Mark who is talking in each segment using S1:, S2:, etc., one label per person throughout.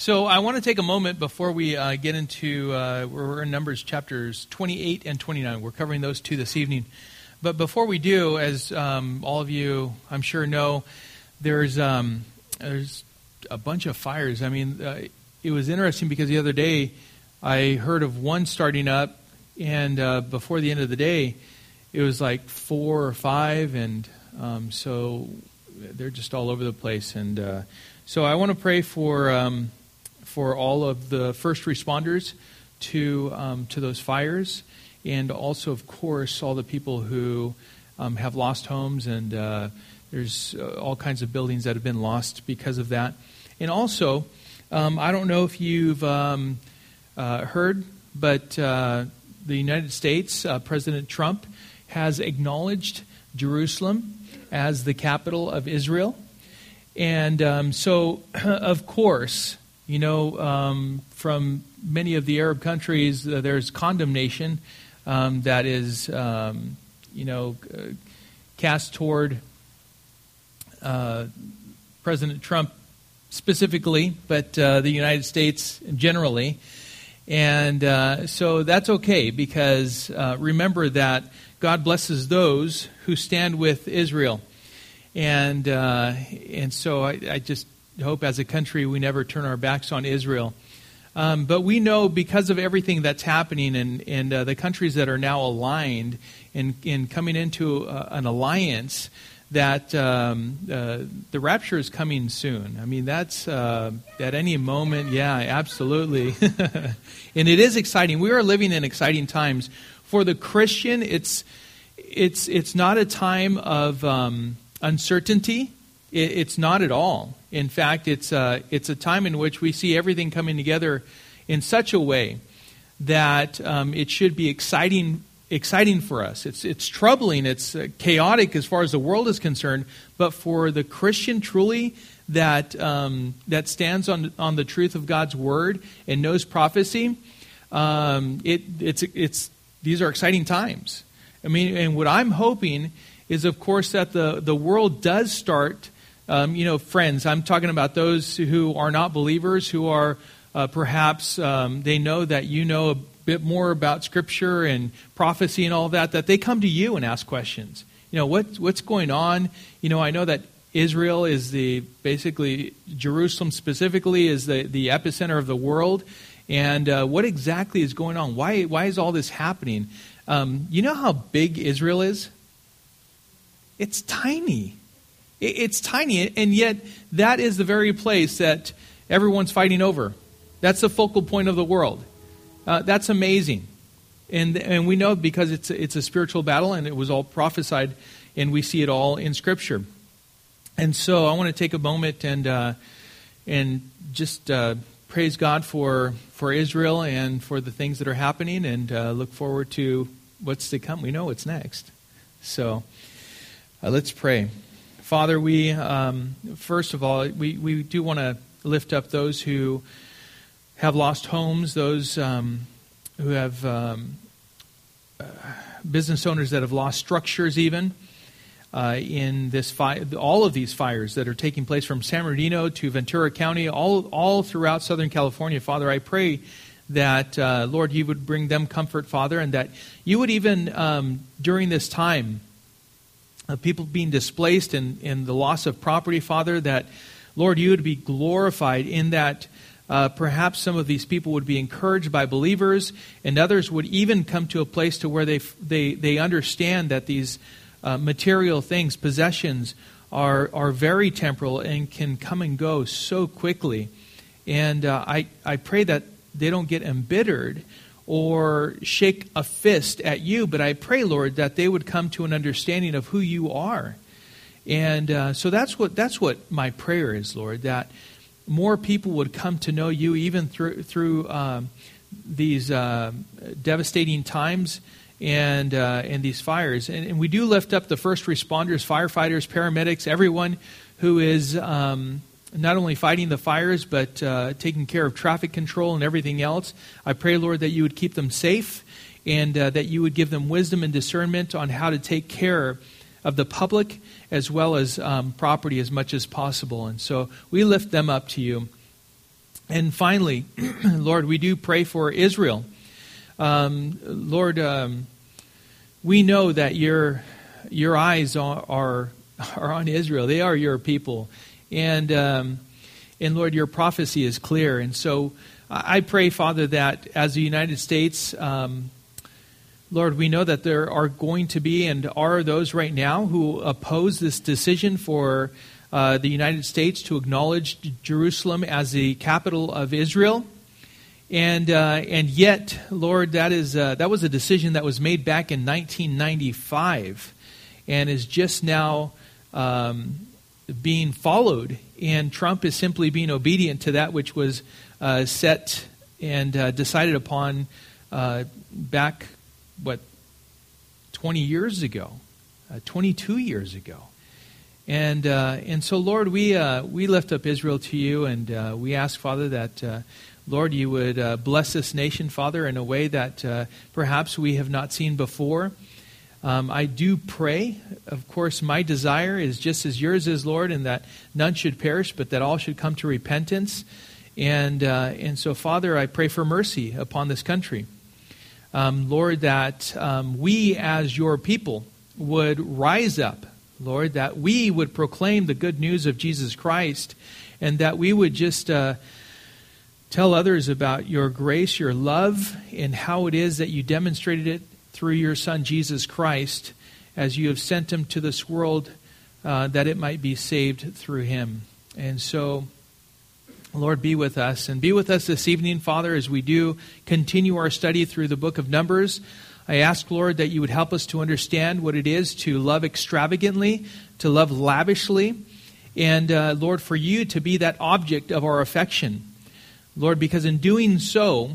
S1: So I want to take a moment before we uh, get into, uh, we're in Numbers chapters 28 and 29. We're covering those two this evening. But before we do, as um, all of you, I'm sure, know, there's, um, there's a bunch of fires. I mean, uh, it was interesting because the other day I heard of one starting up, and uh, before the end of the day, it was like four or five, and um, so they're just all over the place. And uh, so I want to pray for um, for all of the first responders to um, to those fires, and also, of course, all the people who um, have lost homes, and uh, there's uh, all kinds of buildings that have been lost because of that. And also, um, I don't know if you've um, uh, heard, but uh, the United States, uh, President Trump, has acknowledged Jerusalem as the capital of Israel. And um, so, of course, you know, um, from many of the Arab countries, uh, there's condemnation um, that is, um, you know, uh, cast toward uh, President Trump specifically, but uh, the United States generally. And uh, so that's okay because uh, remember that God blesses those who stand with Israel. And, and so I, I just hope as a country we never turn our backs on Israel. Um, but we know because of everything that's happening and, and uh, the countries that are now aligned in, in coming into uh, an alliance that um, uh, the rapture is coming soon. I mean, that's uh, at any moment, yeah, absolutely. and it is exciting. We are living in exciting times. For the Christian, it's, it's, it's not a time of um, uncertainty. It, it's not at all. In fact, it's a, uh, it's a time in which we see everything coming together in such a way that um, it should be exciting, exciting for us. It's, it's troubling, it's uh, chaotic as far as the world is concerned, but for the Christian truly that, um, that stands on, on the truth of God's word and knows prophecy, um, it, it's, it's, these are exciting times. I mean, and what I'm hoping is, of course, that the, the world does start um, you know, friends. I'm talking about those who are not believers, who are uh, perhaps um, they know that you know a bit more about Scripture and prophecy and all that, that they come to you and ask questions. You know, what, what's going on? You know, I know that Israel is the basically Jerusalem specifically is the, the epicenter of the world. And uh, what exactly is going on? Why, why is all this happening? Um, you know how big Israel is? It's tiny. It's tiny, and yet that is the very place that everyone's fighting over. That's the focal point of the world. Uh, that's amazing. And, and we know because it's, it's a spiritual battle and it was all prophesied, and we see it all in Scripture. And so I want to take a moment and, uh, and just uh, praise God for, for Israel and for the things that are happening and uh, look forward to what's to come. We know what's next. So uh, let's pray. Father, we, um, first of all, we, we do want to lift up those who have lost homes, those um, who have um, uh, business owners that have lost structures, even. Uh, in this fi- all of these fires that are taking place from San Bernardino to Ventura County, all all throughout Southern California, Father, I pray that uh, Lord, you would bring them comfort, Father, and that you would even um, during this time of people being displaced and, and the loss of property, Father, that, Lord, you would be glorified in that uh, perhaps some of these people would be encouraged by believers, and others would even come to a place to where they, they, they understand that these uh, material things, possessions, are, are very temporal and can come and go so quickly. And uh, I, I pray that they don't get embittered or shake a fist at you, but I pray, Lord, that they would come to an understanding of who you are. And uh, so that's what that's what my prayer is, Lord, that more people would come to know you even through through um, these uh, devastating times and uh, and these fires. And, and, we do lift up the first responders, firefighters, paramedics, everyone who is um, not only fighting the fires, but uh, taking care of traffic control and everything else. I pray, Lord, that you would keep them safe and uh, that you would give them wisdom and discernment on how to take care of the public as well as um, property as much as possible. And so we lift them up to you. And finally, Lord, we do pray for Israel. Um, Lord, um, we know that your your eyes are, are, are on Israel. They are your people, and um, and Lord, your prophecy is clear. And so, I pray, Father, that as the United States, um, Lord, we know that there are going to be and are those right now who oppose this decision for uh, the United States to acknowledge Jerusalem as the capital of Israel. And, uh, and yet, Lord, that, is, uh, that was a decision that was made back in 1995 and is just now um, being followed. And Trump is simply being obedient to that which was uh, set and uh, decided upon uh, back, what, 20 years ago, 22 years ago. And, uh, and so, Lord, we, uh, we lift up Israel to you, and uh, we ask, Father, that, uh, Lord, you would uh, bless this nation, Father, in a way that uh, perhaps we have not seen before. Um, I do pray. Of course, my desire is just as yours is, Lord, and that none should perish, but that all should come to repentance. And, and so, Father, I pray for mercy upon this country. Um, Lord, that um, we as your people would rise up Lord, that we would proclaim the good news of Jesus Christ and that we would just uh, tell others about your grace, your love, and how it is that you demonstrated it through your Son, Jesus Christ, as you have sent him to this world uh, that it might be saved through him. And so, Lord, be with us. And be with us this evening, Father, as we do continue our study through the book of Numbers. I ask, Lord, that you would help us to understand what it is to love extravagantly, to love lavishly, and, uh, Lord, for you to be that object of our affection. Lord, because in doing so,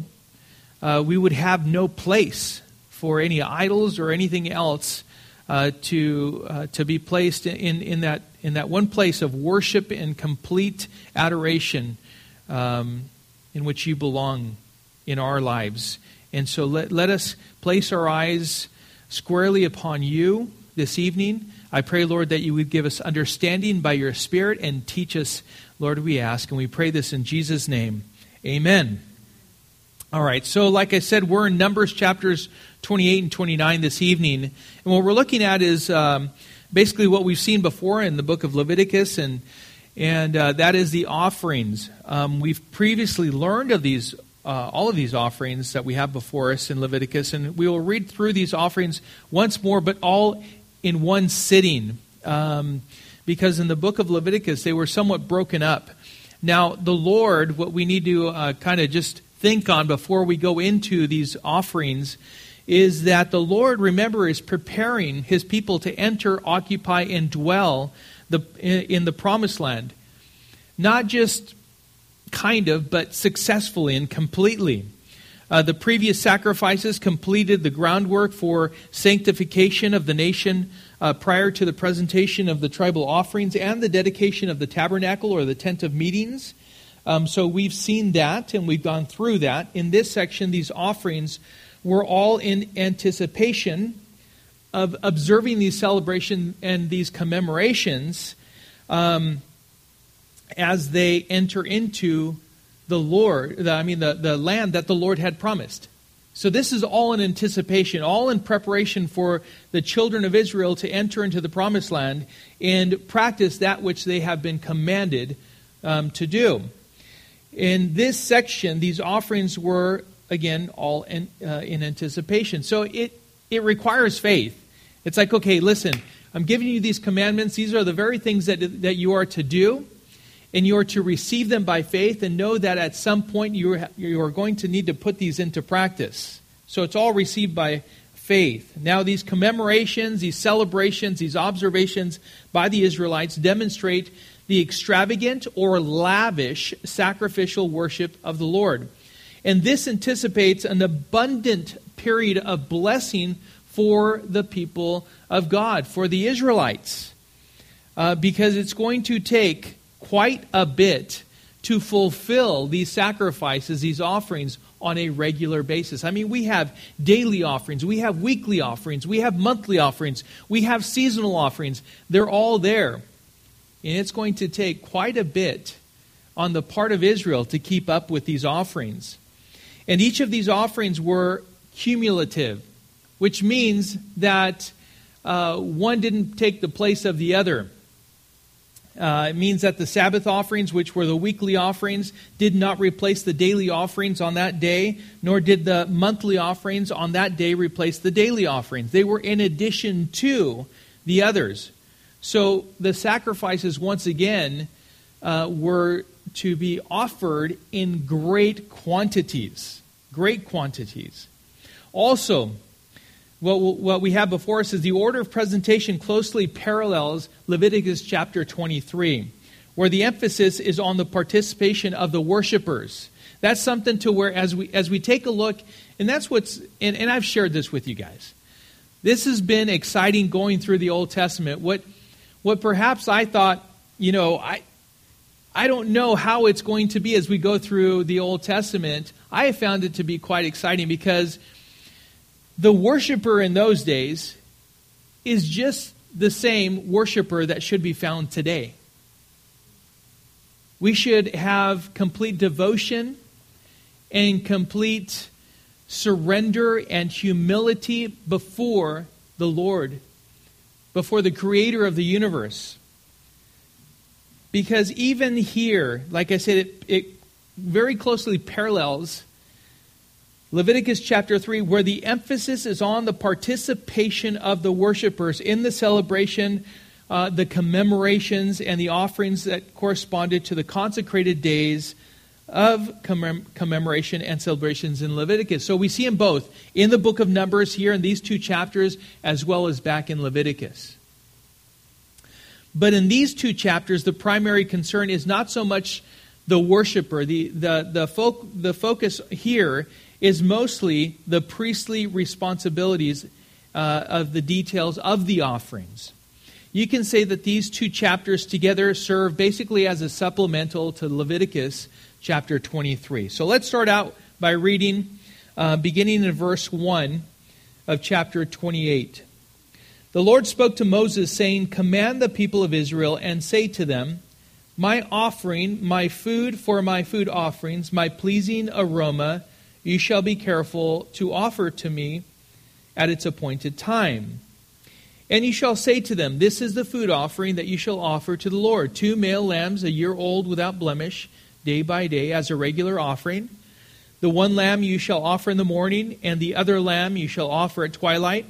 S1: uh, we would have no place for any idols or anything else uh, to, uh, to be placed in, in, that, in that one place of worship and complete adoration um, in which you belong in our lives. And so let, let us place our eyes squarely upon you this evening. I pray, Lord, that you would give us understanding by your Spirit and teach us, Lord, we ask. And we pray this in Jesus' name. Amen. All right, so like I said, we're in Numbers chapters 28 and 29 this evening. And what we're looking at is um, basically what we've seen before in the book of Leviticus, and, and uh, that is the offerings. Um, we've previously learned of these uh, all of these offerings that we have before us in Leviticus, and we will read through these offerings once more, but all in one sitting, um, because in the book of Leviticus they were somewhat broken up. Now, the Lord, what we need to uh, kind of just think on before we go into these offerings is that the Lord, remember, is preparing his people to enter, occupy, and dwell the, in, the promised land. Not just kind of, but successfully and completely. Uh, the previous sacrifices completed the groundwork for sanctification of the nation uh, prior to the presentation of the tribal offerings and the dedication of the tabernacle or the tent of meetings. Um, so we've seen that and we've gone through that. In this section, these offerings were all in anticipation of observing these celebrations and these commemorations. Um, as they enter into the Lord, the, I mean, the, the land that the Lord had promised. So this is all in anticipation, all in preparation for the children of Israel to enter into the promised land and practice that which they have been commanded um, to do. In this section, these offerings were, again, all in, uh, in anticipation. So it, it requires faith. It's like, okay, listen, I'm giving you these commandments. These are the very things that, that you are to do and you are to receive them by faith and know that at some point you are, you are going to need to put these into practice. So it's all received by faith. Now, these commemorations, these celebrations, these observations by the Israelites demonstrate the extravagant or lavish sacrificial worship of the Lord. And this anticipates an abundant period of blessing for the people of God, for the Israelites. Uh, because it's going to take quite a bit to fulfill these sacrifices, these offerings on a regular basis. I mean, we have daily offerings, we have weekly offerings, we have monthly offerings, we have seasonal offerings. They're all there. And it's going to take quite a bit on the part of Israel to keep up with these offerings. And each of these offerings were cumulative, which means that uh, one didn't take the place of the other. Uh, it means that the Sabbath offerings, which were the weekly offerings, did not replace the daily offerings on that day, nor did the monthly offerings on that day replace the daily offerings. They were in addition to the others. So the sacrifices, once again, uh, were to be offered in great quantities. Great quantities. Also, what, what we have before us is the order of presentation closely parallels Leviticus chapter 23, where the emphasis is on the participation of the worshipers. That's something to where, as we, as we take a look, and that's what's, and, and I've shared this with you guys. This has been exciting going through the Old Testament. What, what perhaps I thought, you know, I, I don't know how it's going to be as we go through the Old Testament. I have found it to be quite exciting because the worshiper in those days is just the same worshiper that should be found today. We should have complete devotion and complete surrender and humility before the Lord, before the creator of the universe. Because even here, like I said, it, it very closely parallels Leviticus chapter 3, where the emphasis is on the participation of the worshipers in the celebration, uh, the commemorations, and the offerings that corresponded to the consecrated days of commem- commemoration and celebrations in Leviticus. So we see them both in the book of Numbers here in these two chapters, as well as back in Leviticus. But in these two chapters, the primary concern is not so much the worshiper. The, the, the, the focus here is mostly the priestly responsibilities uh, of the details of the offerings. You can say that these two chapters together serve basically as a supplemental to Leviticus chapter 23. So let's start out by reading, uh, beginning in verse 1 of chapter 28. The Lord spoke to Moses, saying, Command the people of Israel and say to them, My offering, my food for my food offerings, my pleasing aroma, you shall be careful to offer to me at its appointed time. And you shall say to them, This is the food offering that you shall offer to the Lord two male lambs, a year old without blemish, day by day, as a regular offering. The one lamb you shall offer in the morning, and the other lamb you shall offer at twilight.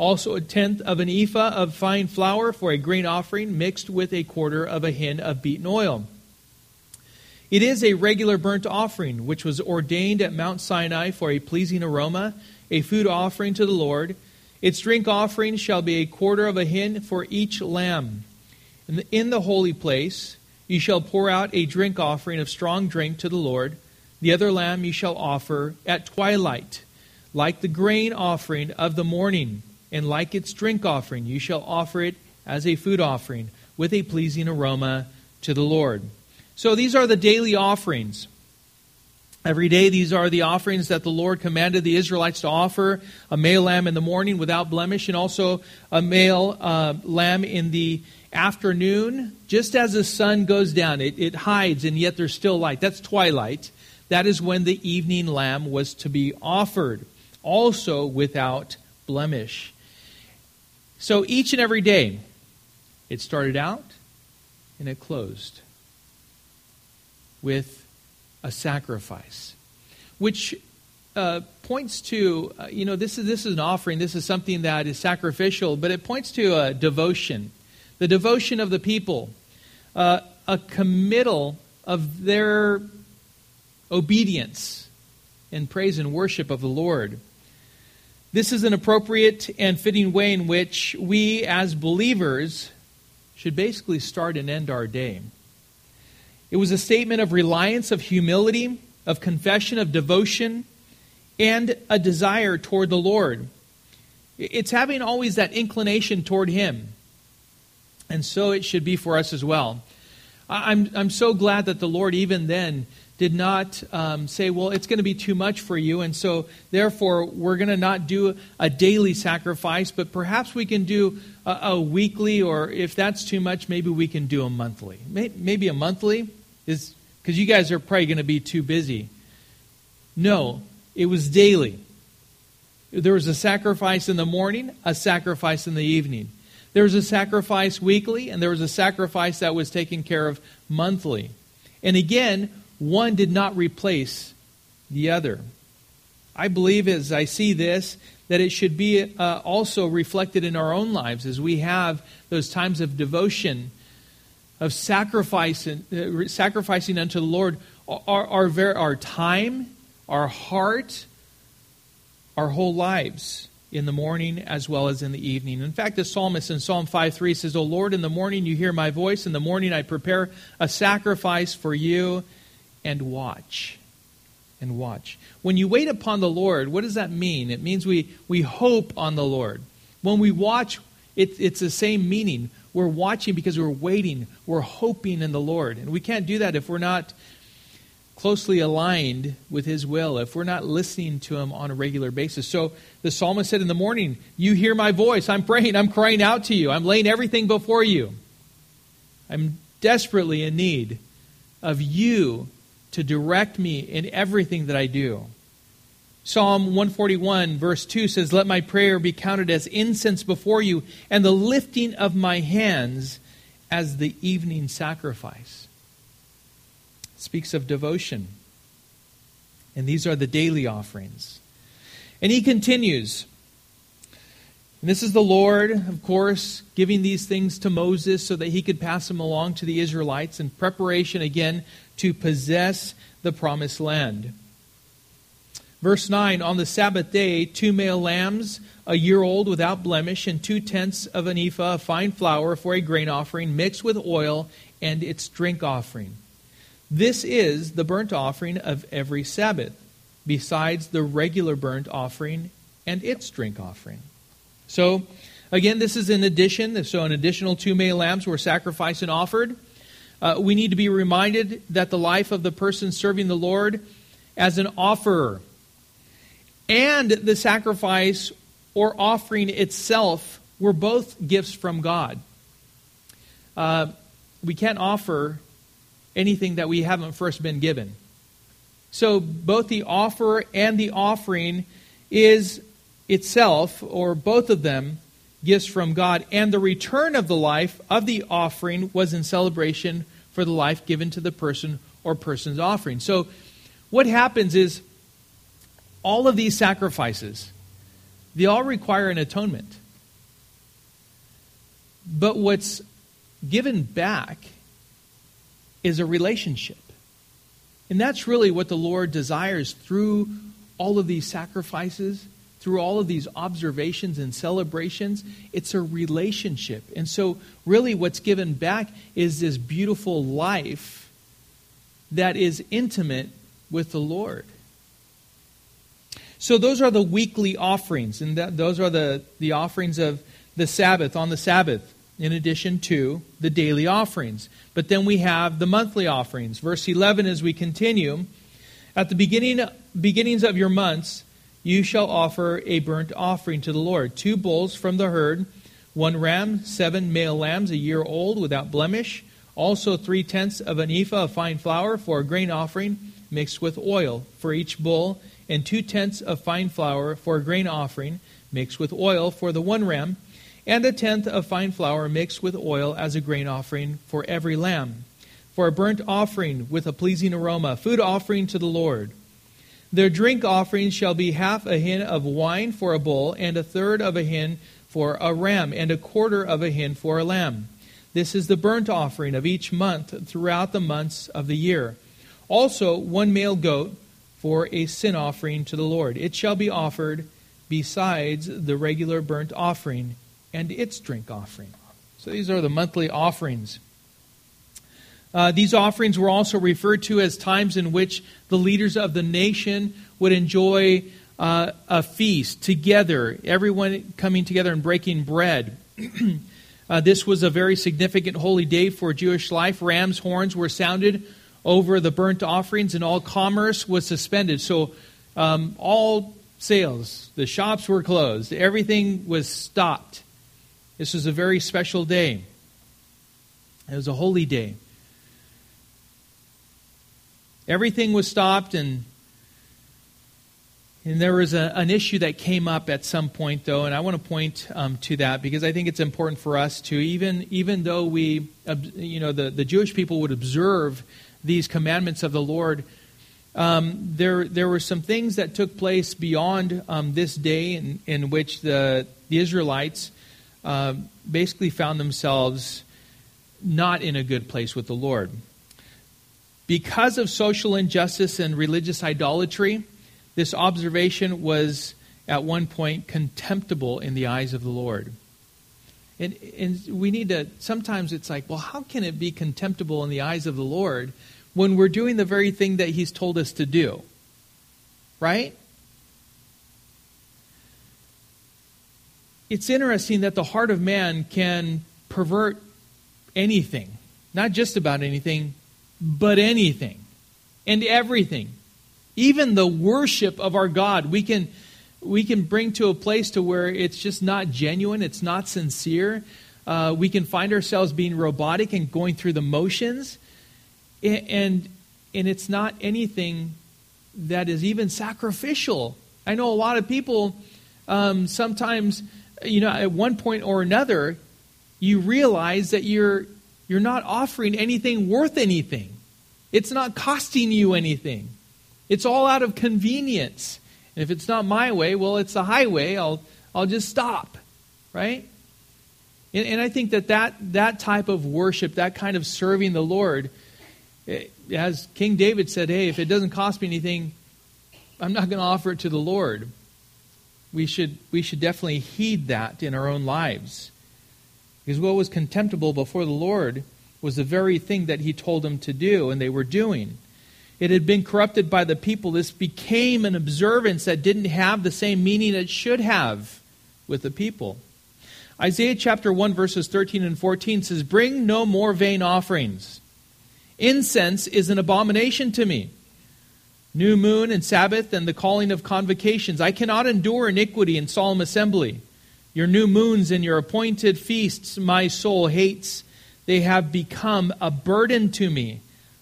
S1: Also a tenth of an ephah of fine flour for a grain offering, mixed with a quarter of a hin of beaten oil. It is a regular burnt offering, which was ordained at Mount Sinai for a pleasing aroma, a food offering to the Lord. Its drink offering shall be a quarter of a hin for each lamb. In the holy place you shall pour out a drink offering of strong drink to the Lord. The other lamb you shall offer at twilight, like the grain offering of the morning, and like its drink offering, you shall offer it as a food offering with a pleasing aroma to the Lord. So these are the daily offerings. Every day, these are the offerings that the Lord commanded the Israelites to offer a male lamb in the morning without blemish, and also a male uh, lamb in the afternoon, just as the sun goes down. It, it hides, and yet there's still light. That's twilight. That is when the evening lamb was to be offered, also without blemish. So each and every day, it started out and it closed with a sacrifice, which uh, points to, uh, you know, this is, this is an offering, this is something that is sacrificial, but it points to a devotion, the devotion of the people, uh, a committal of their obedience and praise and worship of the Lord. This is an appropriate and fitting way in which we as believers should basically start and end our day. It was a statement of reliance, of humility, of confession, of devotion, and a desire toward the Lord. It's having always that inclination toward Him. And so it should be for us as well. I'm, I'm so glad that the Lord, even then, did not um, say, well, it's going to be too much for you, and so therefore we're going to not do a daily sacrifice, but perhaps we can do a, a, weekly, or if that's too much, maybe we can do a monthly. Maybe a monthly is because you guys are probably going to be too busy. No, it was daily. There was a sacrifice in the morning, a sacrifice in the evening. There was a sacrifice weekly, and there was a sacrifice that was taken care of monthly. And again, one did not replace the other. I believe as I see this, that it should be uh, also reflected in our own lives as we have those times of devotion, of sacrifice uh, sacrificing unto the Lord our, our, our time, our heart, our whole lives in the morning as well as in the evening. In fact, the psalmist in Psalm 5 3 says, O Lord, in the morning you hear my voice. In the morning I prepare a sacrifice for you and watch. And watch. When you wait upon the Lord, what does that mean? It means we, we hope on the Lord. When we watch, it, it's the same meaning. We're watching because we're waiting. We're hoping in the Lord. And we can't do that if we're not closely aligned with His will, if we're not listening to Him on a regular basis. So the psalmist said in the morning, You hear my voice. I'm praying. I'm crying out to you. I'm laying everything before you. I'm desperately in need of you to direct me in everything that I do. Psalm 141, verse 2 says, Let my prayer be counted as incense before you, and the lifting of my hands as the evening sacrifice speaks of devotion. And these are the daily offerings. And he continues. And this is the Lord, of course, giving these things to Moses so that he could pass them along to the Israelites in preparation again to possess the promised land. Verse 9 On the Sabbath day, two male lambs, a year old without blemish, and two tenths of an ephah of fine flour for a grain offering, mixed with oil, and its drink offering. This is the burnt offering of every Sabbath, besides the regular burnt offering and its drink offering. So, again, this is an addition. So, an additional two male lambs were sacrificed and offered. Uh, we need to be reminded that the life of the person serving the Lord as an offerer and the sacrifice or offering itself were both gifts from God. Uh, we can't offer anything that we haven't first been given. So both the offer and the offering is itself, or both of them, gifts from God. And the return of the life of the offering was in celebration for the life given to the person or person's offering. So what happens is all of these sacrifices, they all require an atonement. But what's given back is a relationship. And that's really what the Lord desires through all of these sacrifices, through all of these observations and celebrations. It's a relationship. And so, really, what's given back is this beautiful life that is intimate with the Lord. So, those are the weekly offerings, and that, those are the, the offerings of the Sabbath, on the Sabbath in addition to the daily offerings. But then we have the monthly offerings. Verse 11 as we continue, at the beginning beginnings of your months you shall offer a burnt offering to the Lord, two bulls from the herd, one ram, seven male lambs a year old without blemish, also three tenths of an ephah of fine flour for a grain offering mixed with oil for each bull, and two tenths of fine flour for a grain offering mixed with oil for the one ram and a tenth of fine flour mixed with oil as a grain offering for every lamb, for a burnt offering with a pleasing aroma, food offering to the Lord. Their drink offerings shall be half a hin of wine for a bull, and a third of a hin for a ram, and a quarter of a hin for a lamb. This is the burnt offering of each month throughout the months of the year. Also, one male goat for a sin offering to the Lord. It shall be offered besides the regular burnt offering and its drink offering. So these are the monthly offerings. Uh, these offerings were also referred to as times in which the leaders of the nation would enjoy uh, a feast together, everyone coming together and breaking bread. uh, this was a very significant holy day for Jewish life. Ram's horns were sounded over the burnt offerings, and all commerce was suspended. So um, all sales, the shops were closed, everything was stopped. This was a very special day. It was a holy day. Everything was stopped and and there was a, an issue that came up at some point, though, and I want to point um, to that because I think it's important for us to, even even though we, you know, the, the Jewish people would observe these commandments of the Lord, um, there there were some things that took place beyond um, this day in, in which the the Israelites uh, basically found themselves not in a good place with the Lord because of social injustice and religious idolatry this observation was at one point contemptible in the eyes of the Lord. And, and we need to, sometimes it's like, well, how can it be contemptible in the eyes of the Lord when we're doing the very thing that He's told us to do? Right? It's interesting that the heart of man can pervert anything, not just about anything, but anything and everything even the worship of our God, we can we can bring to a place to where it's just not genuine, it's not sincere. Uh, we can find ourselves being robotic and going through the motions, and and it's not anything that is even sacrificial. I know a lot of people um, sometimes, you know, at one point or another, you realize that you're you're not offering anything worth anything. It's not costing you anything. It's all out of convenience. And if it's not my way, well, it's the highway. I'll, I'll just stop, right? And, and I think that, that that type of worship, that kind of serving the Lord, eh, as King David said, hey, if it doesn't cost me anything, I'm not going to offer it to the Lord. We should, we should definitely heed that in our own lives. Because what was contemptible before the Lord was the very thing that he told them to do, and they were doing. It had been corrupted by the people. This became an observance that didn't have the same meaning it should have with the people. Isaiah chapter 1, verses 13 and 14 says, Bring no more vain offerings. Incense is an abomination to me. New moon and Sabbath and the calling of convocations. I cannot endure iniquity in solemn assembly. Your new moons and your appointed feasts my soul hates. They have become a burden to me.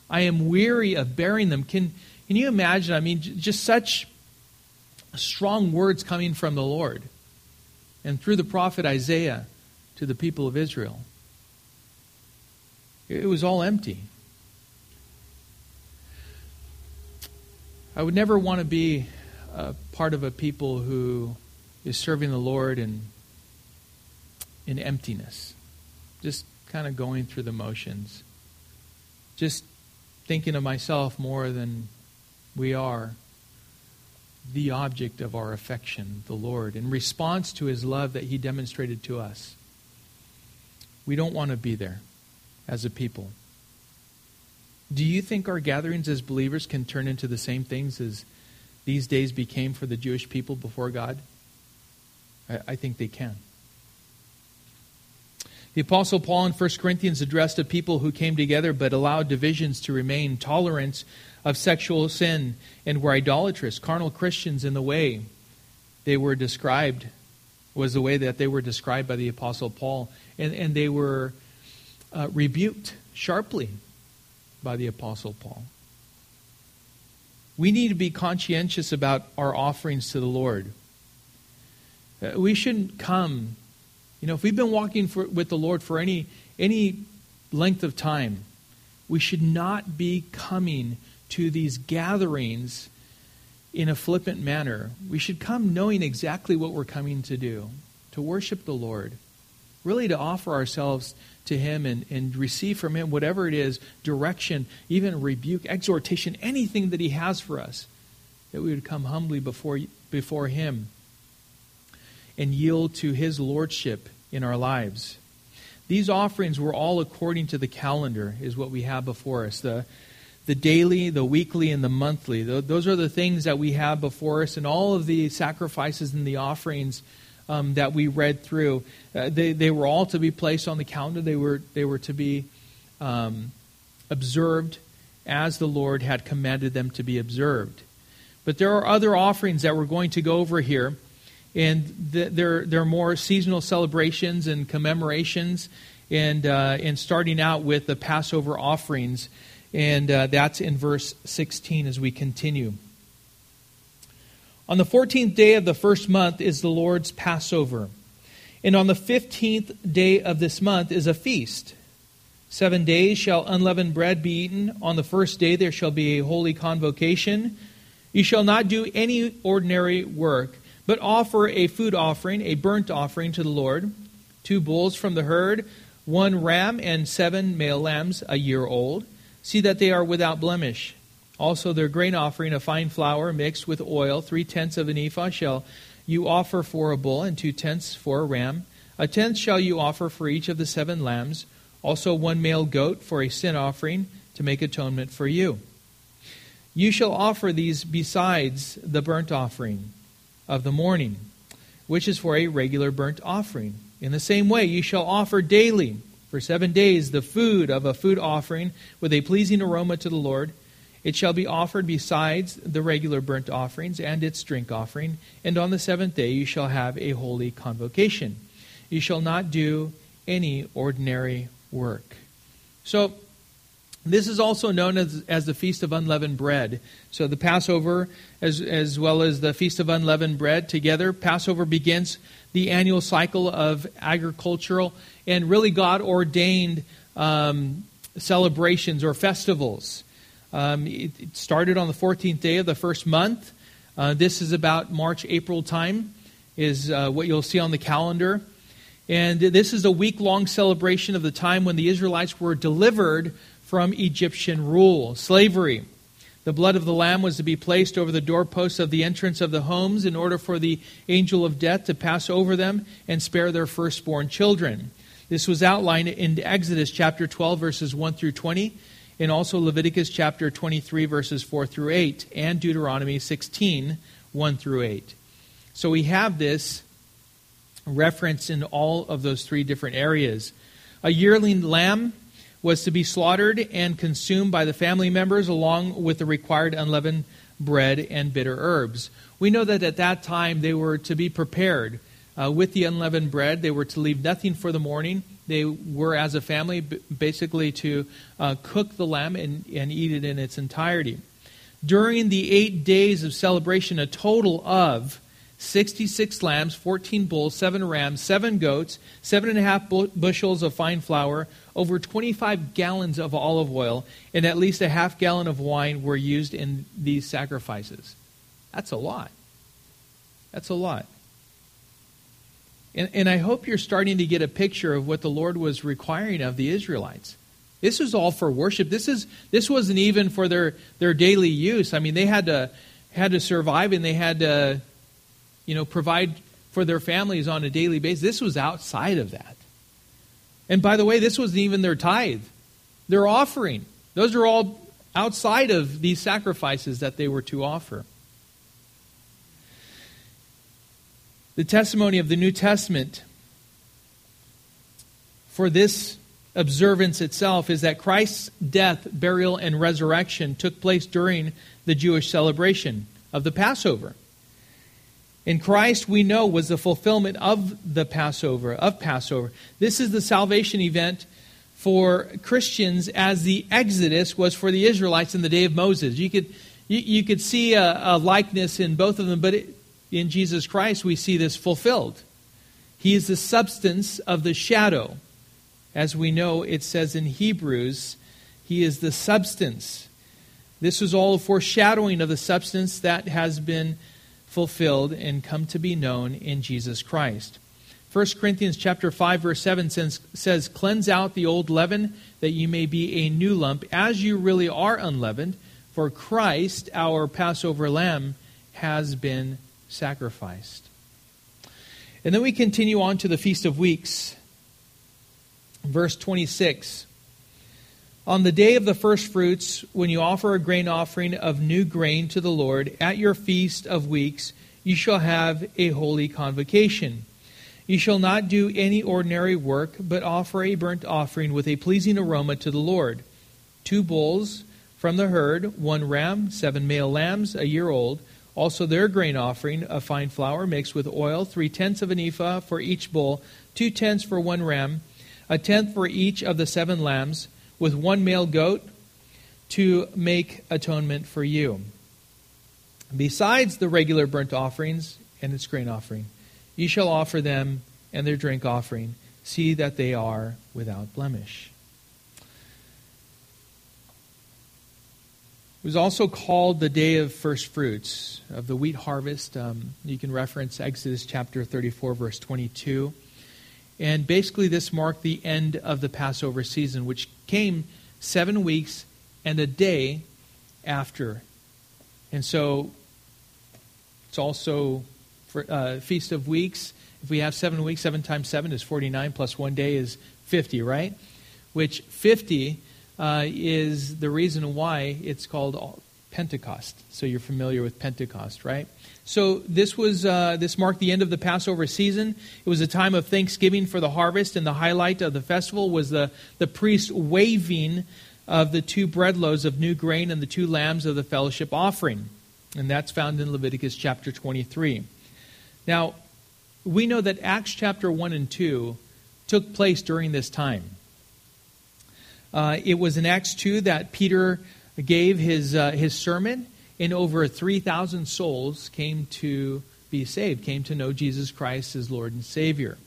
S1: I am weary of bearing them. Can, can you imagine? I mean, just such strong words coming from the Lord and through the prophet Isaiah to the people of Israel. It was all empty. I would never want to be a part of a people who is serving the Lord in, in emptiness, just kind of going through the motions, just thinking of myself more than we are the object of our affection, the Lord, in response to his love that he demonstrated to us. We don't want to be there as a people. Do you think our gatherings as believers can turn into the same things as these days became for the Jewish people before God? I, I think they can. The Apostle Paul in 1 Corinthians addressed a people who came together but allowed divisions to remain, tolerant of sexual sin, and were idolatrous, carnal Christians in the way they were described, was the way that they were described by the Apostle Paul. And, and they were uh, rebuked sharply by the Apostle Paul. We need to be conscientious about our offerings to the Lord. Uh, we shouldn't come you know, if we've been walking for, with the Lord for any, any length of time, we should not be coming to these gatherings in a flippant manner. We should come knowing exactly what we're coming to do to worship the Lord, really to offer ourselves to Him and, and receive from Him whatever it is direction, even rebuke, exhortation, anything that He has for us, that we would come humbly before, before Him and yield to His lordship in our lives. These offerings were all according to the calendar, is what we have before us. The, the daily, the weekly, and the monthly. Those are the things that we have before us, and all of the sacrifices and the offerings um, that we read through. Uh, they, they were all to be placed on the calendar. They were, they were to be um, observed as the Lord had commanded them to be observed. But there are other offerings that we're going to go over here and the, there, there are more seasonal celebrations and commemorations, and, uh, and starting out with the Passover offerings. And uh, that's in verse 16 as we continue. On the 14th day of the first month is the Lord's Passover. And on the 15th day of this month is a feast. Seven days shall unleavened bread be eaten. On the first day there shall be a holy convocation. You shall not do any ordinary work, but offer a food offering, a burnt offering to the Lord, two bulls from the herd, one ram, and seven male lambs a year old. See that they are without blemish. Also, their grain offering of fine flour mixed with oil, three tenths of an ephah, shall you offer for a bull, and two tenths for a ram. A tenth shall you offer for each of the seven lambs, also one male goat for a sin offering to make atonement for you. You shall offer these besides the burnt offering of the morning, which is for a regular burnt offering. In the same way, you shall offer daily, for seven days, the food of a food offering with a pleasing aroma to the Lord. It shall be offered besides the regular burnt offerings and its drink offering. And on the seventh day you shall have a holy convocation. You shall not do any ordinary work. So, this is also known as, as the Feast of Unleavened Bread. So, the Passover, as, as well as the Feast of Unleavened Bread together, Passover begins the annual cycle of agricultural and really God ordained um, celebrations or festivals. Um, it, it, started on the 14th day of the first month. Uh, this is about March, April time, is uh, what you'll see on the calendar. And this is a week long celebration of the time when the Israelites were delivered from Egyptian rule, slavery. The blood of the Lamb was to be placed over the doorposts of the entrance of the homes in order for the angel of death to pass over them and spare their firstborn children. This was outlined in Exodus chapter 12, verses 1 through 20 and also Leviticus chapter 23, verses 4 through 8, and Deuteronomy 16, 1 through 8. So we have this reference in all of those three different areas. A yearling lamb was to be slaughtered and consumed by the family members along with the required unleavened bread and bitter herbs. We know that at that time they were to be prepared uh, with the unleavened bread. They were to leave nothing for the morning they were, as a family, basically to uh, cook the lamb and, and eat it in its entirety. During the eight days of celebration, a total of 66 lambs, 14 bulls, 7 rams, 7 goats, 7.5 bushels of fine flour, over 25 gallons of olive oil, and at least a half gallon of wine were used in these sacrifices. That's a lot. That's a lot. And, and I hope you're starting to get a picture of what the Lord was requiring of the Israelites. This is all for worship. This is this wasn't even for their, their daily use. I mean, they had to had to survive and they had to, you know, provide for their families on a daily basis. This was outside of that. And by the way, this wasn't even their tithe, their offering. Those are all outside of these sacrifices that they were to offer. the testimony of the New Testament for this observance itself is that Christ's death, burial, and resurrection took place during the Jewish celebration of the Passover. In Christ, we know, was the fulfillment of the Passover, of Passover. This is the salvation event for Christians as the Exodus was for the Israelites in the day of Moses. You could, you, you could see a, a likeness in both of them, but it, in Jesus Christ, we see this fulfilled. He is the substance of the shadow. As we know, it says in Hebrews, He is the substance. This is all a foreshadowing of the substance that has been fulfilled and come to be known in Jesus Christ. 1 Corinthians chapter 5 verse 7 says, says, "Cleanse out the old leaven that you may be a new lump as you really are unleavened, for Christ our Passover lamb has been sacrificed. And then we continue on to the Feast of Weeks, verse 26. On the day of the first fruits, when you offer a grain offering of new grain to the Lord, at your Feast of Weeks, you shall have a holy convocation. You shall not do any ordinary work, but offer a burnt offering with a pleasing aroma to the Lord. Two bulls from the herd, one ram, seven male lambs, a year old also, their grain offering of fine flour mixed with oil, three tenths of an ephah for each bull, two tenths for one ram, a tenth for each of the seven lambs, with one male goat, to make atonement for you. Besides the regular burnt offerings and its grain offering, you shall offer them and their drink offering. See that they are without blemish. It was also called the day of first fruits, of the wheat harvest. Um, you can reference Exodus chapter 34, verse 22. And basically, this marked the end of the Passover season, which came seven weeks and a day after. And so it's also for, uh, Feast of Weeks. If we have seven weeks, seven times seven is 49, plus one day is 50, right? Which 50 uh, is the reason why it's called Pentecost. So you're familiar with Pentecost, right? So this was uh, this marked the end of the Passover season. It was a time of thanksgiving for the harvest, and the highlight of the festival was the the priest waving of the two bread loaves of new grain and the two lambs of the fellowship offering, and that's found in Leviticus chapter 23. Now, we know that Acts chapter 1 and 2 took place during this time. Uh, it was in Acts 2 that Peter gave his, uh, his sermon, and over 3,000 souls came to be saved, came to know Jesus Christ as Lord and Savior,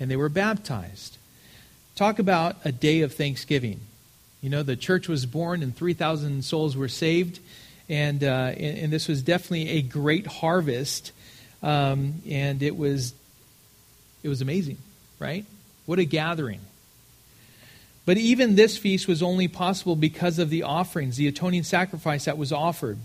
S1: and they were baptized. Talk about a day of thanksgiving. You know, the church was born, and 3,000 souls were saved, and, uh, and, and, this was definitely a great harvest, um, and it was, it was amazing, right? What a gathering. But even this feast was only possible because of the offerings, the atoning sacrifice that was offered.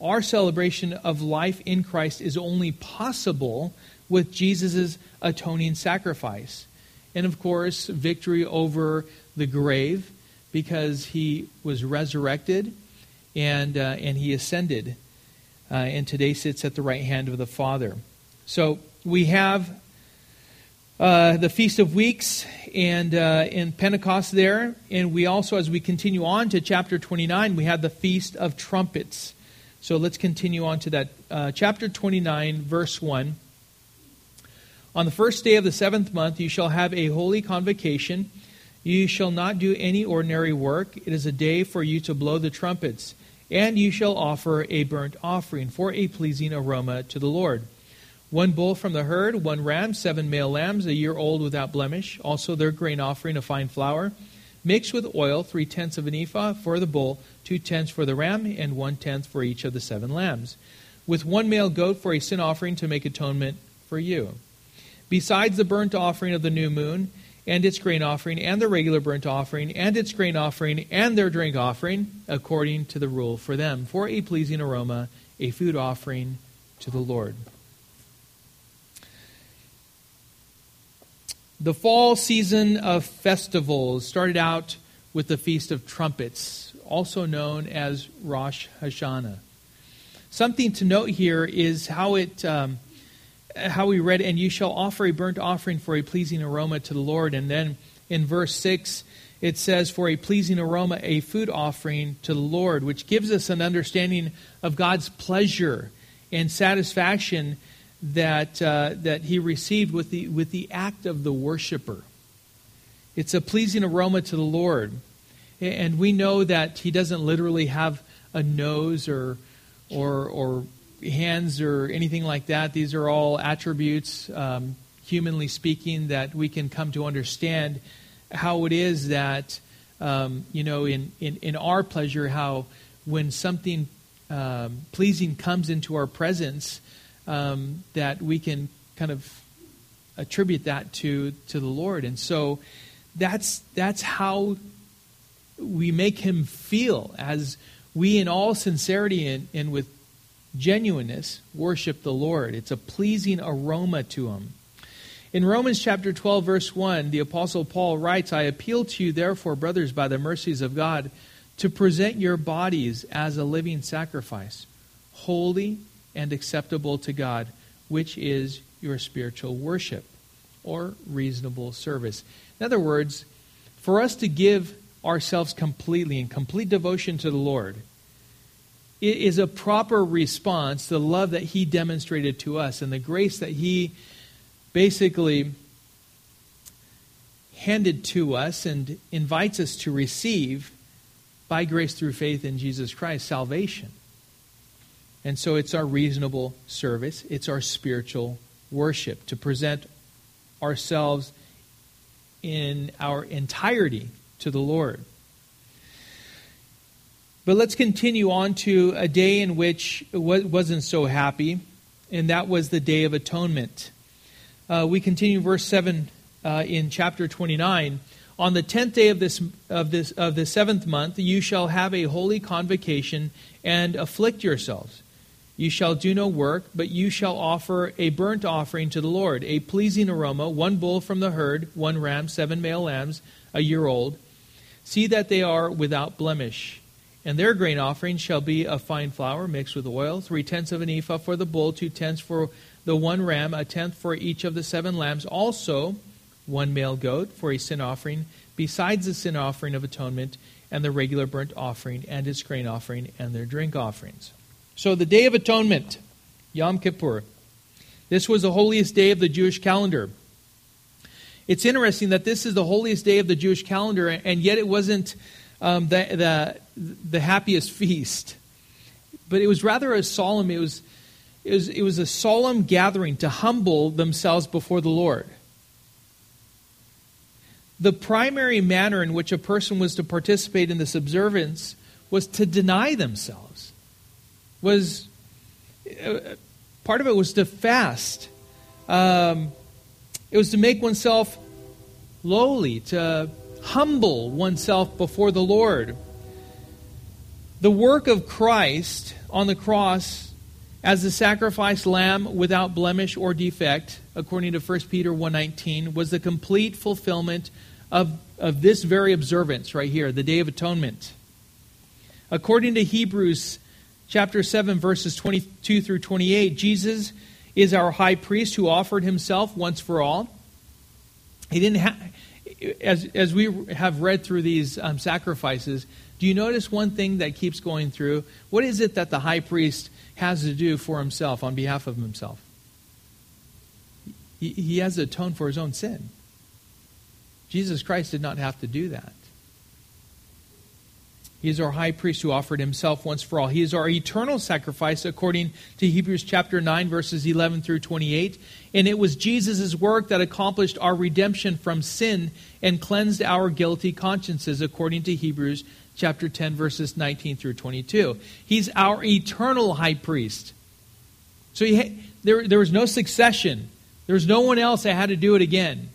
S1: Our celebration of life in Christ is only possible with Jesus' atoning sacrifice. And of course, victory over the grave because he was resurrected and, uh, and he ascended. Uh, and today sits at the right hand of the Father. So we have uh, the Feast of Weeks and uh, Pentecost there, and we also, as we continue on to chapter 29, we have the Feast of Trumpets. So let's continue on to that. Uh, chapter 29, verse 1. On the first day of the seventh month, you shall have a holy convocation. You shall not do any ordinary work. It is a day for you to blow the trumpets, and you shall offer a burnt offering for a pleasing aroma to the Lord. One bull from the herd, one ram, seven male lambs, a year old without blemish, also their grain offering of fine flour, mixed with oil, three tenths of an ephah for the bull, two tenths for the ram, and one tenth for each of the seven lambs, with one male goat for a sin offering to make atonement for you. Besides the burnt offering of the new moon, and its grain offering, and the regular burnt offering, and its grain offering, and their drink offering, according to the rule for them, for a pleasing aroma, a food offering to the Lord. The fall season of festivals started out with the Feast of Trumpets, also known as Rosh Hashanah. Something to note here is how it um, how we read, "And you shall offer a burnt offering for a pleasing aroma to the Lord." And then in verse six, it says, "For a pleasing aroma, a food offering to the Lord," which gives us an understanding of God's pleasure and satisfaction that, uh, that he received with the, with the act of the worshiper. It's a pleasing aroma to the Lord. And we know that he doesn't literally have a nose or, or, or hands or anything like that. These are all attributes, um, humanly speaking, that we can come to understand how it is that, um, you know, in, in, in our pleasure, how when something um, pleasing comes into our presence, um, that we can kind of attribute that to to the Lord. And so that's that's how we make him feel as we in all sincerity and, and with genuineness worship the Lord. It's a pleasing aroma to him. In Romans chapter 12, verse 1, the Apostle Paul writes, I appeal to you, therefore, brothers, by the mercies of God, to present your bodies as a living sacrifice, holy and acceptable to God, which is your spiritual worship or reasonable service. In other words, for us to give ourselves completely in complete devotion to the Lord, it is a proper response to the love that He demonstrated to us and the grace that He basically handed to us and invites us to receive by grace through faith in Jesus Christ, salvation. And so it's our reasonable service, it's our spiritual worship to present ourselves in our entirety to the Lord. But let's continue on to a day in which wasn't so happy, and that was the Day of Atonement. Uh, we continue verse 7 uh, in chapter 29. On the tenth day of this of this of the seventh month, you shall have a holy convocation and afflict yourselves. You shall do no work, but you shall offer a burnt offering to the Lord, a pleasing aroma, one bull from the herd, one ram, seven male lambs, a year old. See that they are without blemish. And their grain offering shall be of fine flour mixed with oil, three tenths of an ephah for the bull, two tenths for the one ram, a tenth for each of the seven lambs, also one male goat for a sin offering, besides the sin offering of atonement, and the regular burnt offering, and its grain offering, and their drink offerings. So the Day of Atonement, Yom Kippur, this was the holiest day of the Jewish calendar. It's interesting that this is the holiest day of the Jewish calendar, and yet it wasn't um, the, the, the happiest feast. But it was rather a solemn, it was, it, was, it was a solemn gathering to humble themselves before the Lord. The primary manner in which a person was to participate in this observance was to deny themselves was uh, part of it was to fast. Um, it was to make oneself lowly, to humble oneself before the Lord. The work of Christ on the cross as the sacrificed lamb without blemish or defect, according to 1 Peter 1:19, was the complete fulfillment of, of this very observance right here, the Day of Atonement. According to Hebrews chapter 7, verses 22 through 28, Jesus is our high priest who offered himself once for all. He didn't have, as, as we have read through these um, sacrifices, do you notice one thing that keeps going through? What is it that the high priest has to do for himself, on behalf of himself? He, he has to atone for his own sin. Jesus Christ did not have to do that. He is our high priest who offered himself once for all. He is our eternal sacrifice according to Hebrews chapter 9 verses 11 through 28. And it was Jesus' work that accomplished our redemption from sin and cleansed our guilty consciences according to Hebrews chapter 10 verses 19 through 22. He's our eternal high priest. So he, there, there was no succession. There was no one else that had to do it again.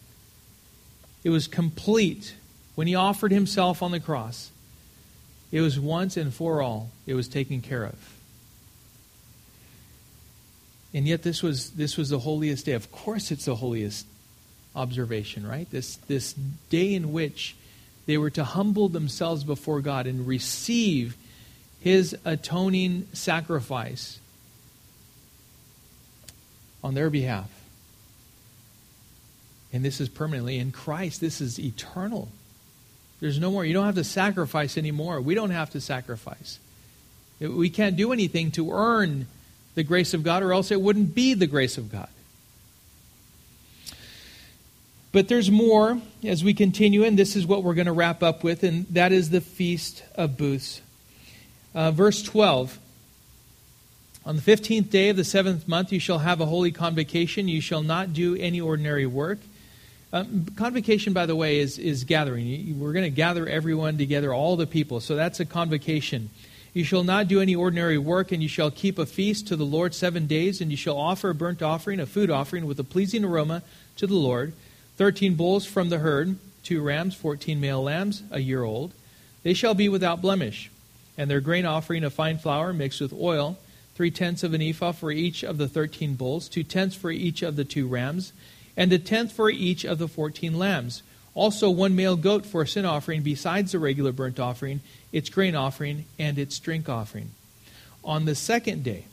S1: It was complete when he offered himself on the cross. It was once and for all, it was taken care of. And yet this was this was the holiest day. Of course it's the holiest observation, right? This this day in which they were to humble themselves before God and receive his atoning sacrifice on their behalf. And this is permanently in Christ. This is eternal. There's no more. You don't have to sacrifice anymore. We don't have to sacrifice. We can't do anything to earn the grace of God, or else it wouldn't be the grace of God. But there's more as we continue, and this is what we're going to wrap up with, and that is the Feast of Booths. Uh, verse 12 On the fifteenth day of the seventh month, you shall have a holy convocation. You shall not do any ordinary work. Um, convocation, by the way, is, is gathering. We're going to gather everyone together, all the people. So that's a convocation. You shall not do any ordinary work, and you shall keep a feast to the Lord seven days, and you shall offer a burnt offering, a food offering, with a pleasing aroma to the Lord. Thirteen bulls from the herd, two rams, fourteen male lambs, a year old. They shall be without blemish. And their grain offering of fine flour mixed with oil, three tenths of an ephah for each of the thirteen bulls, two tenths for each of the two rams and a tenth for each of the fourteen lambs. Also, one male goat for a sin offering, besides the regular burnt offering, its grain offering, and its drink offering. On the second day,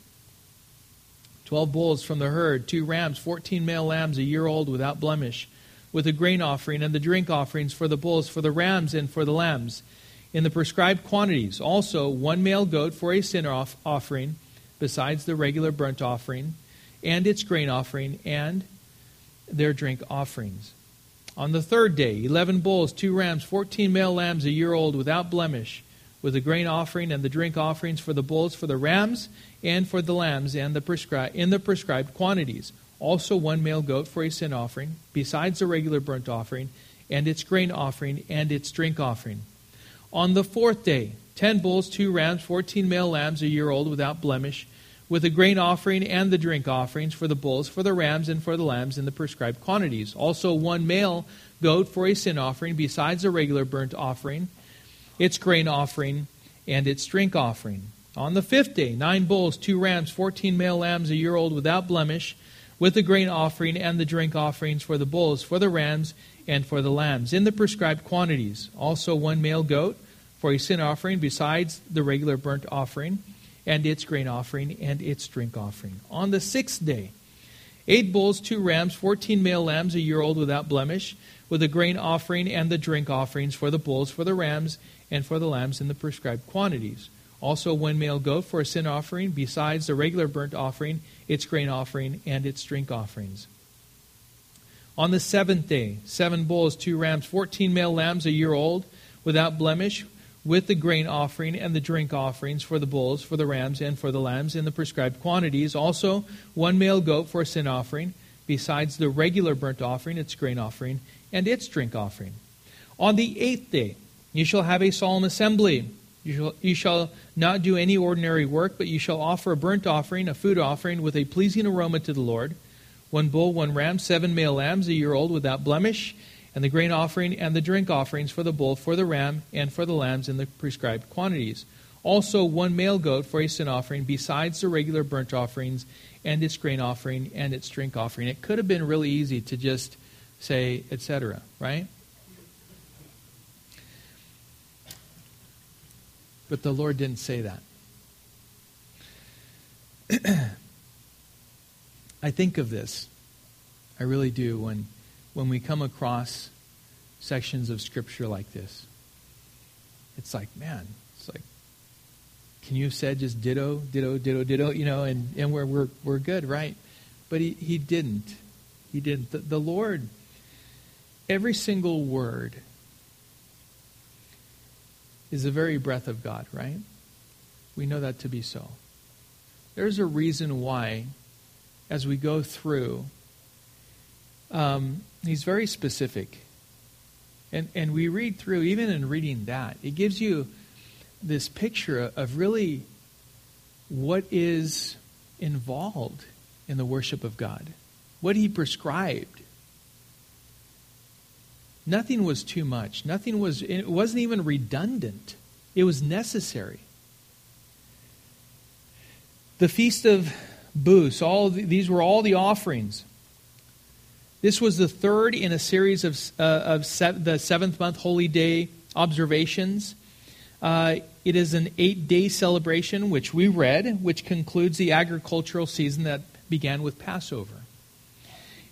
S1: twelve bulls from the herd, two rams, fourteen male lambs, a year old, without blemish, with the grain offering and the drink offerings for the bulls, for the rams, and for the lambs, in the prescribed quantities. Also, one male goat for a sin off- offering, besides the regular burnt offering, and its grain offering, and their drink offerings. On the third day, eleven bulls, two rams, fourteen male lambs a year old without blemish, with the grain offering and the drink offerings for the bulls, for the rams, and for the lambs, and the prescri- in the prescribed quantities. Also, one male goat for a sin offering, besides the regular burnt offering, and its grain offering, and its drink offering. On the fourth day, ten bulls, two rams, fourteen male lambs, a year old, without blemish, with the grain offering and the drink offerings for the bulls, for the rams, and for the lambs in the prescribed quantities. Also, one male goat for a sin offering, besides the regular burnt offering its grain offering, and its drink offering. On the fifth day, nine bulls, two rams, fourteen male lambs, a year old, without blemish, with the grain offering and the drink offerings for the bulls, for the rams, and for the lambs, in the prescribed quantities. Also, one male goat for a sin offering, besides the regular burnt offering, and its grain offering, and its drink offering. On the sixth day, eight bulls, two rams, fourteen male lambs, a year old, without blemish, with the grain offering and the drink offerings for the bulls, for the rams, and for the lambs in the prescribed quantities. Also, one male goat for a sin offering, besides the regular burnt offering, its grain offering, and its drink offerings. On the seventh day, seven bulls, two rams, fourteen male lambs a year old, without blemish, with the grain offering and the drink offerings for the bulls, for the rams, and for the lambs in the prescribed quantities. Also, one male goat for a sin offering, besides the regular burnt offering, its grain offering, and its drink offering. On the eighth day, you shall have a solemn assembly. You shall, you shall not do any ordinary work, but you shall offer a burnt offering, a food offering, with a pleasing aroma to the Lord. One bull, one ram, seven male lambs, a year old, without blemish, and the grain offering and the drink offerings for the bull, for the ram, and for the lambs in the prescribed quantities. Also, one male goat for a sin offering, besides the regular burnt offerings and its grain offering and its drink offering. It could have been really easy to just say, etc., right? But the Lord didn't say that. I think of this. I really do when when we come across sections of scripture like this. It's like, man, it's like can you have said just ditto, ditto, ditto, ditto, you know, and, and we're, we're, we're good, right? But he, he didn't. He didn't. The, the Lord, every single word is the very breath of God, right? We know that to be so. There's a reason why, as we go through, um, he's very specific. And, and we read through, even in reading that, it gives you this picture of really what is involved in the worship of God, what he prescribed Nothing was too much. Nothing was, it wasn't even redundant. It was necessary. The Feast of Booths, all the, these were all the offerings. This was the third in a series of, uh, of se- the seventh month holy day observations. Uh, it is an eight day celebration, which we read, which concludes the agricultural season that began with Passover.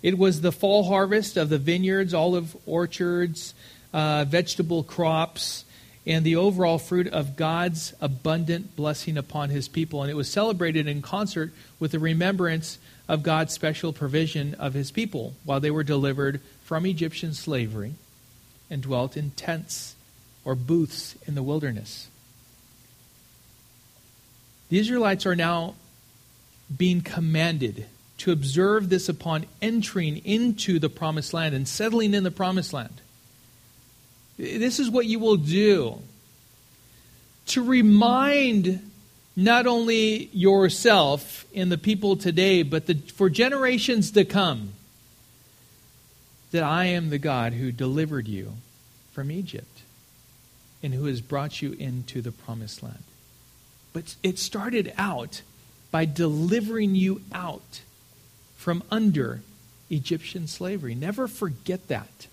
S1: It was the fall harvest of the vineyards, olive orchards, uh, vegetable crops, and the overall fruit of God's abundant blessing upon his people. And it was celebrated in concert with the remembrance of God's special provision of his people while they were delivered from Egyptian slavery and dwelt in tents or booths in the wilderness. The Israelites are now being commanded to observe this upon entering into the promised land and settling in the promised land. This is what you will do to remind not only yourself and the people today, but the, for generations to come, that I am the God who delivered you from Egypt and who has brought you into the promised land. But it started out by delivering you out from under Egyptian slavery. Never forget that.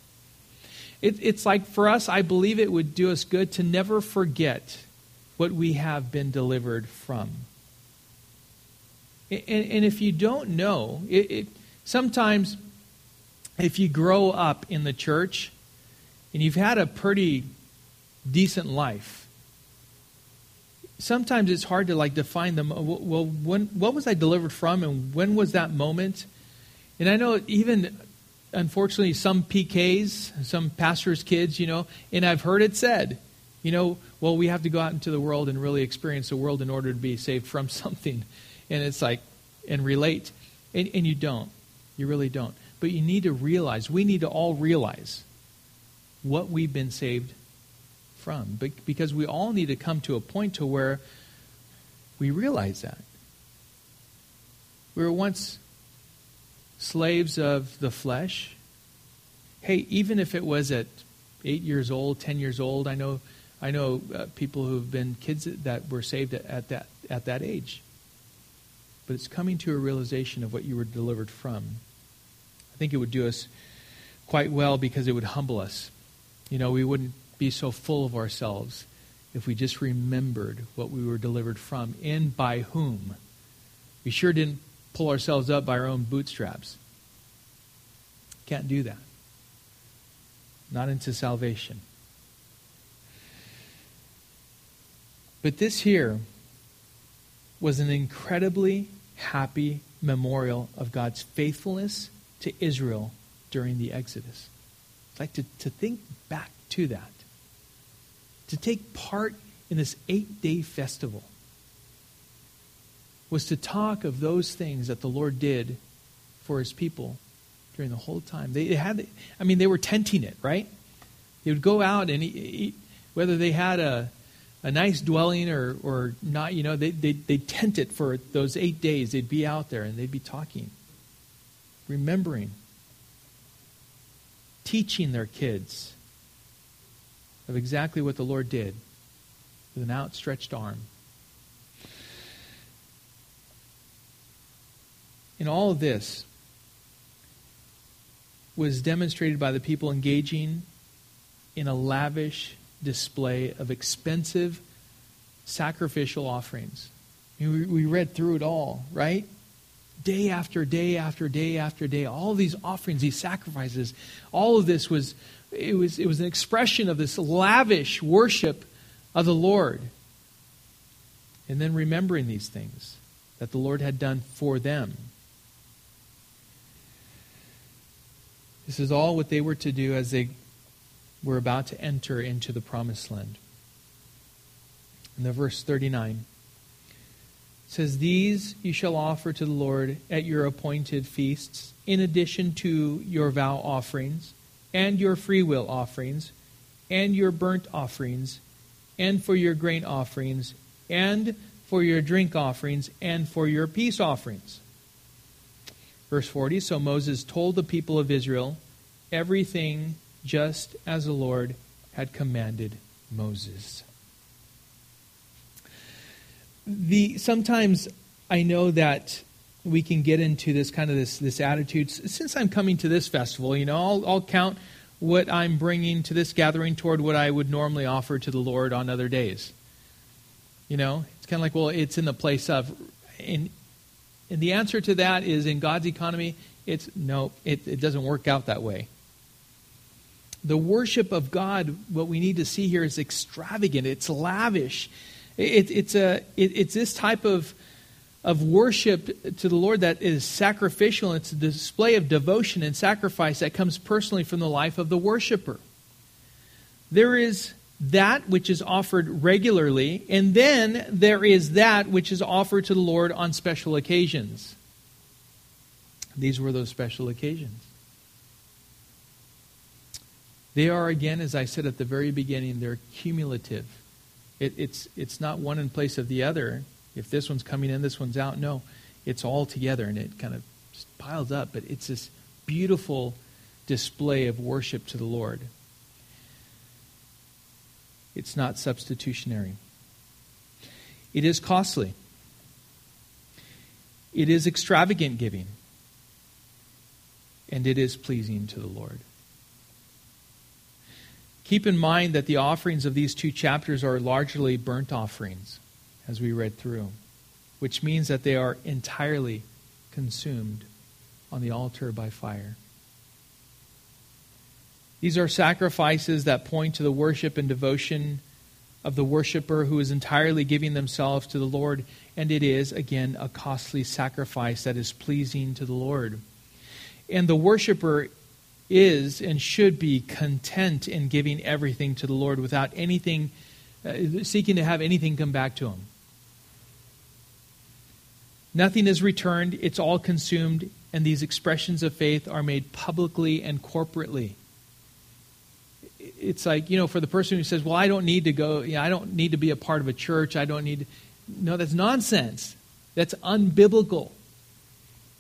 S1: It, it's like for us, I believe it would do us good to never forget what we have been delivered from. And, and if you don't know, it, it, sometimes if you grow up in the church and you've had a pretty decent life, sometimes it's hard to like define them. Well, when, what was I delivered from, and when was that moment? And I know even, unfortunately, some PKs, some pastors' kids, you know, and I've heard it said, You know, well, we have to go out into the world and really experience the world in order to be saved from something. And it's like, and relate. And, and you don't. You really don't. But you need to realize, we need to all realize what we've been saved from. But because we all need to come to a point to where we realize that. We were once slaves of the flesh. Hey, even if it was at eight years old, ten years old, I know, I know uh, people who've been kids that were saved at, at that at that age. But it's coming to a realization of what you were delivered from. I think it would do us quite well because it would humble us. You know, we wouldn't be so full of ourselves if we just remembered what we were delivered from and by whom. We sure didn't pull ourselves up by our own bootstraps. Can't do that. Not into salvation. But this here was an incredibly happy memorial of God's faithfulness to Israel during the Exodus. I'd like to, to think back to that. To take part in this eight day festival was to talk of those things that the Lord did for his people during the whole time. They had, I mean, they were tenting it, right? They would go out and eat, whether they had a, a nice dwelling or, or not, you know, they, they, they'd tent it for those eight days. They'd be out there and they'd be talking, remembering, teaching their kids of exactly what the Lord did with an outstretched arm. In all of this was demonstrated by the people engaging in a lavish display of expensive sacrificial offerings. We read through it all, right? Day after day after day after day, all these offerings, these sacrifices, all of this was it was it was an expression of this lavish worship of the Lord. And then remembering these things that the Lord had done for them. This is all what they were to do as they were about to enter into the promised land. In the verse 39 says, These you shall offer to the Lord at your appointed feasts, in addition to your vow offerings, and your freewill offerings, and your burnt offerings, and for your grain offerings, and for your drink offerings, and for your peace offerings. Verse 40 So Moses told the people of Israel everything just as the Lord had commanded Moses. The, sometimes I know that we can get into this kind of this, this attitude. Since I'm coming to this festival, you know, I'll, I'll count what I'm bringing to this gathering toward what I would normally offer to the Lord on other days. You know, it's kind of like, well, it's in the place of. and and the answer to that is in God's economy, it's no, it, it doesn't work out that way. The worship of God, what we need to see here is extravagant, it's lavish. It, it's, a, it, it's this type of, of worship to the Lord that is sacrificial. It's a display of devotion and sacrifice that comes personally from the life of the worshiper. There is that which is offered regularly, and then there is that which is offered to the Lord on special occasions. These were those special occasions. They are, again, as I said at the very beginning, they're cumulative. It, it's, it's not one in place of the other. If this one's coming in, this one's out. No, it's all together, and it kind of piles up. But it's this beautiful display of worship to the Lord. It's not substitutionary. It is costly. It is extravagant giving. And it is pleasing to the Lord. Keep in mind that the offerings of these two chapters are largely burnt offerings, as we read through, which means that they are entirely consumed on the altar by fire. These are sacrifices that point to the worship and devotion of the worshiper who is entirely giving themselves to the Lord, and it is, again, a costly sacrifice that is pleasing to the Lord. And the worshiper is and should be content in giving everything to the Lord without anything uh, seeking to have anything come back to him. Nothing is returned, it's all consumed, and these expressions of faith are made publicly and corporately. It's like, you know, for the person who says, well, I don't need to go, you know, I don't need to be a part of a church, I don't need. No, that's nonsense. That's unbiblical.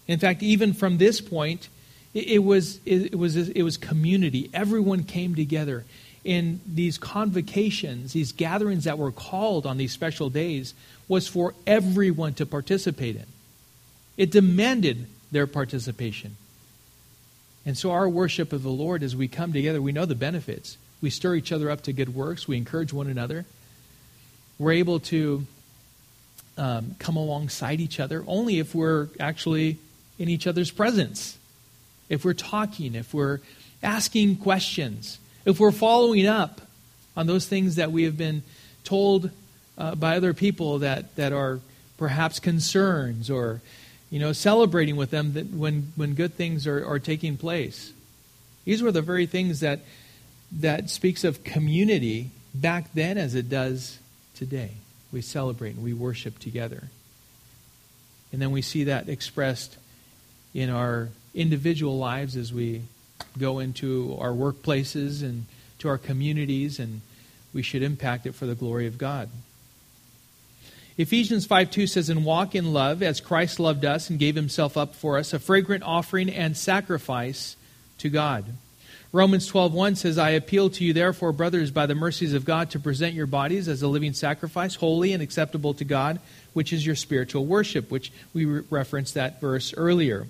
S1: In fact, even from this point, it, it was, it, was, it was community. Everyone came together in these convocations, these gatherings that were called on these special days, was for everyone to participate in. It demanded their participation. And so, our worship of the Lord, as we come together, we know the benefits. We stir each other up to good works, we encourage one another. We're able to um, come alongside each other only if we're actually in each other's presence. If we're talking, if we're asking questions, if we're following up on those things that we have been told uh, by other people that, that are perhaps concerns or you know celebrating with them that when, when good things are, are taking place. These were the very things that that speaks of community back then as it does today. We celebrate and we worship together. And then we see that expressed in our individual lives as we go into our workplaces and to our communities, and we should impact it for the glory of God. Ephesians 5 2 says, And walk in love as Christ loved us and gave himself up for us, a fragrant offering and sacrifice to God. Romans 12:1 says, "I appeal to you therefore, brothers, by the mercies of God, to present your bodies as a living sacrifice, holy and acceptable to God, which is your spiritual worship," which we re- referenced that verse earlier.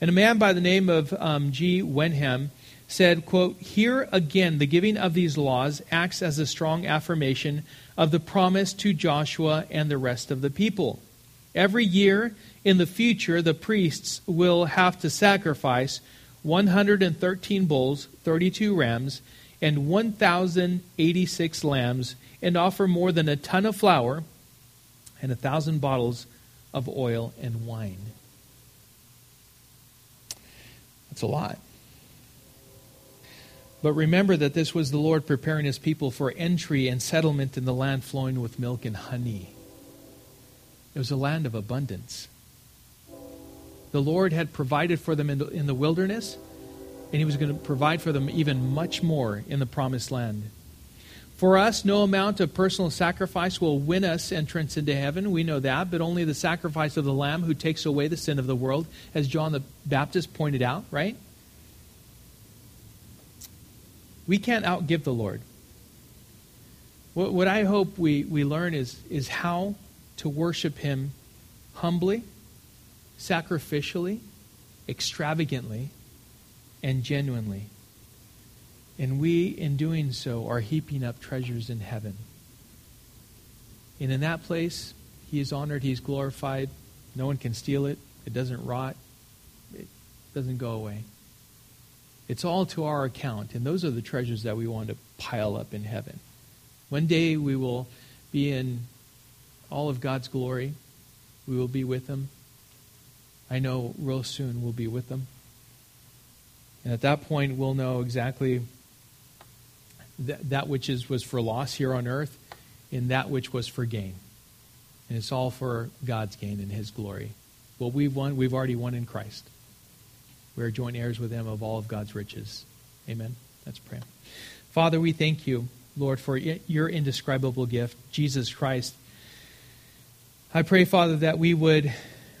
S1: And a man by the name of um, G. Wenham said, quote, Here again, the giving of these laws acts as a strong affirmation of the promise to Joshua and the rest of the people. Every year in the future, the priests will have to sacrifice 113 bulls, 32 rams, and 1,086 lambs, and offer more than a ton of flour and a thousand bottles of oil and wine. It's a lot. But remember that this was the Lord preparing his people for entry and settlement in the land flowing with milk and honey. It was a land of abundance. The Lord had provided for them in the, in the wilderness, and he was going to provide for them even much more in the promised land. For us, no amount of personal sacrifice will win us entrance into heaven. We know that, but only the sacrifice of the Lamb who takes away the sin of the world, as John the Baptist pointed out, right? We can't outgive the Lord. What, what I hope we, we learn is, is how to worship Him humbly, sacrificially, extravagantly, and genuinely. And we, in doing so, are heaping up treasures in heaven. And in that place, He is honored, He is glorified. No one can steal it, it doesn't rot, it doesn't go away. It's all to our account, and those are the treasures that we want to pile up in heaven. One day we will be in all of God's glory. We will be with Him. I know real soon we'll be with Him. And at that point, we'll know exactly that, that which is, was for loss here on earth and that which was for gain. And it's all for God's gain and His glory. What we've won, we've already won in Christ. We are joint heirs with Him of all of God's riches. Amen. Let's pray. Father, we thank you, Lord, for your indescribable gift, Jesus Christ. I pray, Father, that we would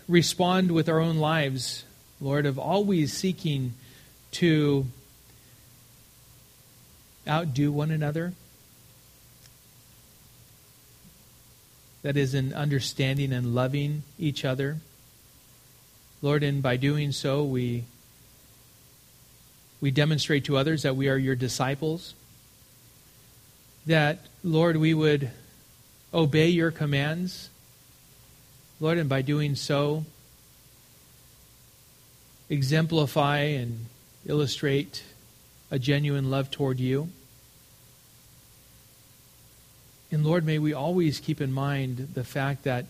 S1: respond with our own lives, Lord, of always seeking to outdo one another. That is, in understanding and loving each other. Lord, and by doing so, we, we demonstrate to others that we are your disciples. That, Lord, we would obey your commands. Lord, and by doing so, exemplify and illustrate a genuine love toward you. And Lord, may we always keep in mind the fact that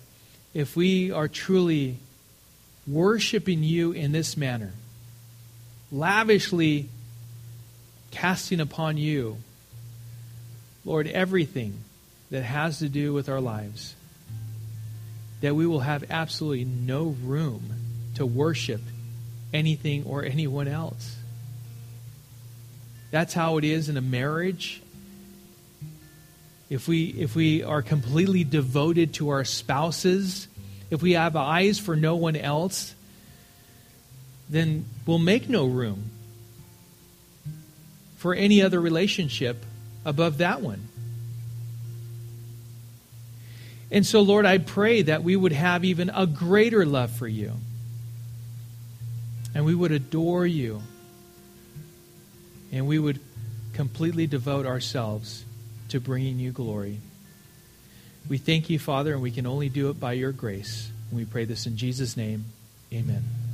S1: if we are truly worshiping you in this manner, lavishly casting upon you, Lord, everything that has to do with our lives, that we will have absolutely no room to worship anything or anyone else. That's how it is in a marriage. If we, if we are completely devoted to our spouses, if we have eyes for no one else, then we'll make no room for any other relationship above that one. And so, Lord, I pray that we would have even a greater love for you. And we would adore you. And we would completely devote ourselves to bringing you glory. We thank you, Father, and we can only do it by your grace. And we pray this in Jesus' name. Amen.